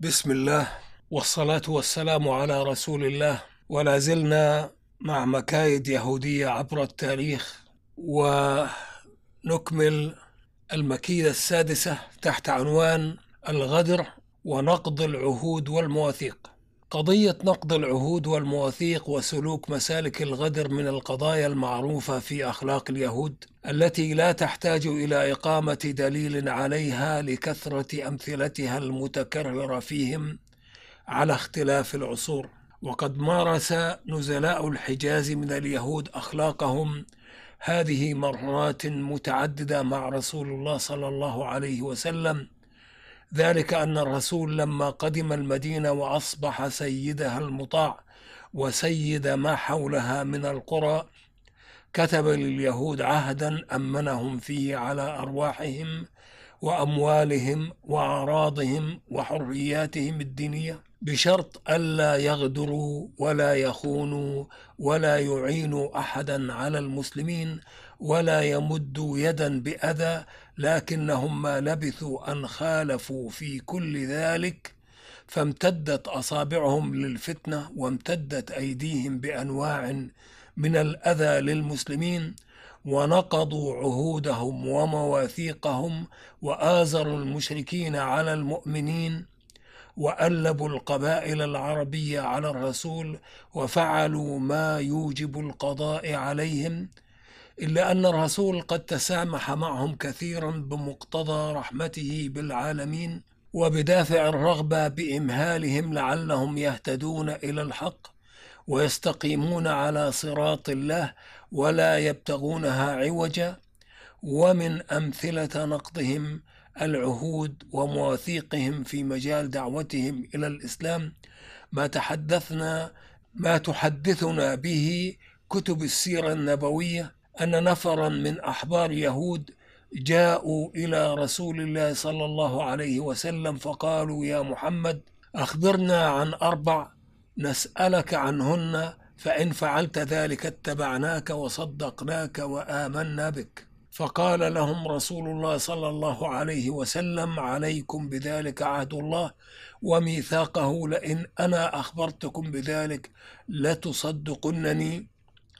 بسم الله والصلاة والسلام على رسول الله. ولا زلنا مع مكايد يهودية عبر التاريخ ونكمل المكيدة السادسة تحت عنوان الغدر ونقض العهود والمواثيق. قضية نقض العهود والمواثيق وسلوك مسالك الغدر من القضايا المعروفة في أخلاق اليهود التي لا تحتاج إلى إقامة دليل عليها لكثرة أمثلتها المتكررة فيهم على اختلاف العصور. وقد مارس نزلاء الحجاز من اليهود أخلاقهم هذه مرات متعددة مع رسول الله صلى الله عليه وسلم ذلك أن الرسول لما قدم المدينة وأصبح سيدها المطاع وسيد ما حولها من القرى كتب لليهود عهدا أمنهم فيه على أرواحهم وأموالهم وأعراضهم وحرياتهم الدينية بشرط ألا يغدروا ولا يخونوا ولا يعينوا أحدا على المسلمين ولا يمدوا يدا بأذى لكنهم ما لبثوا أن خالفوا في كل ذلك فامتدت أصابعهم للفتنة وامتدت أيديهم بأنواع من الأذى للمسلمين ونقضوا عهودهم ومواثيقهم وآزروا المشركين على المؤمنين وألبوا القبائل العربية على الرسول وفعلوا ما يوجب القضاء عليهم إلا أن الرسول قد تسامح معهم كثيرا بمقتضى رحمته بالعالمين وبدافع الرغبة بإمهالهم لعلهم يهتدون إلى الحق ويستقيمون على صراط الله ولا يبتغونها عوجا ومن أمثلة نقضهم العهود ومواثيقهم في مجال دعوتهم إلى الإسلام ما تحدثنا ما تحدثنا به كتب السيرة النبوية أن نفرا من أحبار يهود جاءوا إلى رسول الله صلى الله عليه وسلم فقالوا يا محمد أخبرنا عن أربع نسألك عنهن فإن فعلت ذلك اتبعناك وصدقناك وآمنا بك. فقال لهم رسول الله صلى الله عليه وسلم عليكم بذلك عهد الله وميثاقه لئن أنا أخبرتكم بذلك لتصدقنني.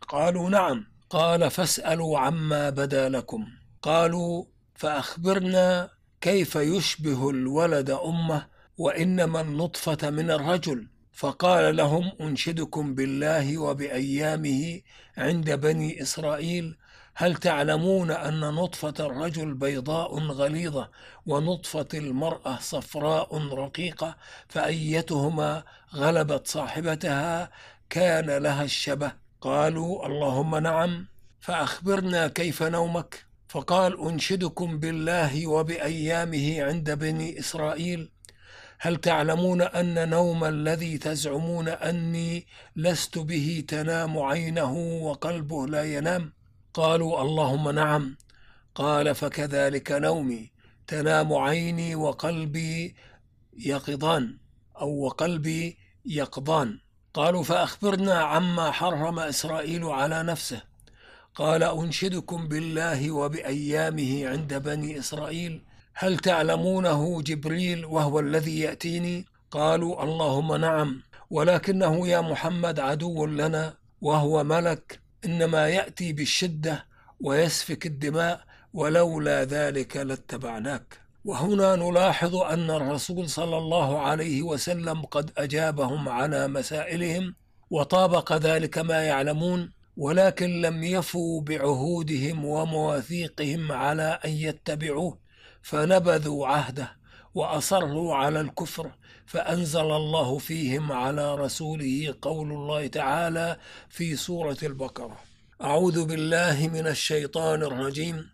قالوا نعم. قال فاسألوا عما بدا لكم. قالوا فأخبرنا كيف يشبه الولد أمه وإنما النطفة من الرجل. فقال لهم أنشدكم بالله وبأيامه عند بني إسرائيل. هل تعلمون أن نطفة الرجل بيضاء غليظة ونطفة المرأة صفراء رقيقة؟ فأيتهما غلبت صاحبتها كان لها الشبه. قالوا اللهم نعم فأخبرنا كيف نومك؟ فقال أنشدكم بالله وبأيامه عند بني إسرائيل. هل تعلمون أن نوم الذي تزعمون أني لست به تنام عينه وقلبه لا ينام؟ قالوا اللهم نعم. قال فكذلك نومي تنام عيني وقلبي يقظان أو وقلبي يقظان. قالوا فأخبرنا عما حرم إسرائيل على نفسه. قال أنشدكم بالله وبأيامه عند بني إسرائيل. هل تعلمونه جبريل وهو الذي يأتيني؟ قالوا اللهم نعم ولكنه يا محمد عدو لنا وهو ملك. إنما يأتي بالشدة ويسفك الدماء ولولا ذلك لاتبعناك. وهنا نلاحظ أن الرسول صلى الله عليه وسلم قد أجابهم على مسائلهم وطابق ذلك ما يعلمون ولكن لم يفوا بعهودهم ومواثيقهم على أن يتبعوه فنبذوا عهده وأصروا على الكفر فأنزل الله فيهم على رسوله قول الله تعالى في سورة البقرة. أعوذ بالله من الشيطان الرجيم.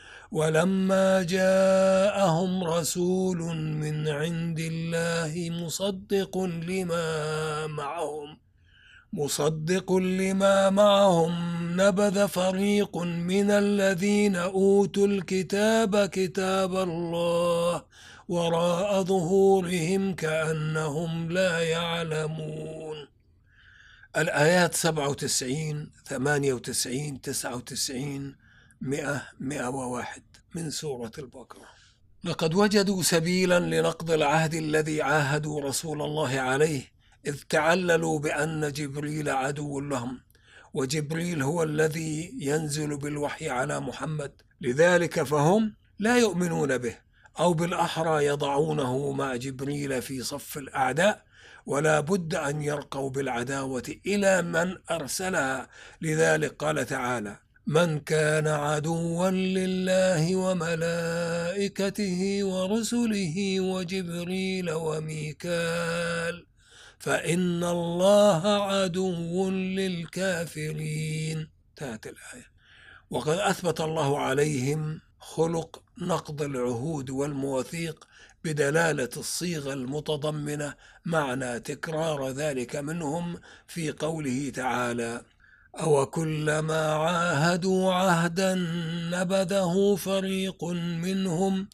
ولما جاءهم رسول من عند الله مصدق لما معهم مصدق لما معهم نبذ فريق من الذين أوتوا الكتاب كتاب الله وراء ظهورهم كأنهم لا يعلمون. الآيات 97 98 99 100 101 من سورة البقرة. لقد وجدوا سبيلا لنقض العهد الذي عاهدوا رسول الله عليه إذ تعللوا بأن جبريل عدو لهم وجبريل هو الذي ينزل بالوحي على محمد. لذلك فهم لا يؤمنون به أو بالأحرى يضعونه مع جبريل في صف الأعداء ولا بد أن يرقوا بالعداوة إلى من أرسلها. لذلك قال تعالى من كان عدوا لله وملائكته ورسله وجبريل وميكال فإن الله عدو للكافرين. انتهت الآية. وقد أثبت الله عليهم خلق نقض العهود والمواثيق بدلالة الصيغة المتضمنة معنى تكرار ذلك منهم في قوله تعالى أو كلما عاهدوا عهدا نبذه فريق منهم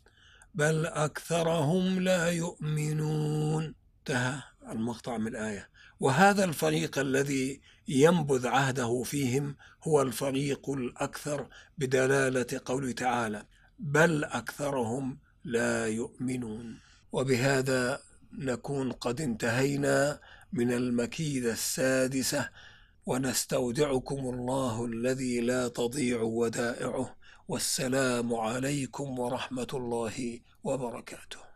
بل أكثرهم لا يؤمنون. انتهى المقطع من الآية. وهذا الفريق الذي ينبذ عهده فيهم هو الفريق الأكثر بدلالة قوله تعالى بل أكثرهم لا يؤمنون. وبهذا نكون قد انتهينا من المكيدة السادسة ونستودعكم الله الذي لا تضيع ودائعه والسلام عليكم ورحمة الله وبركاته.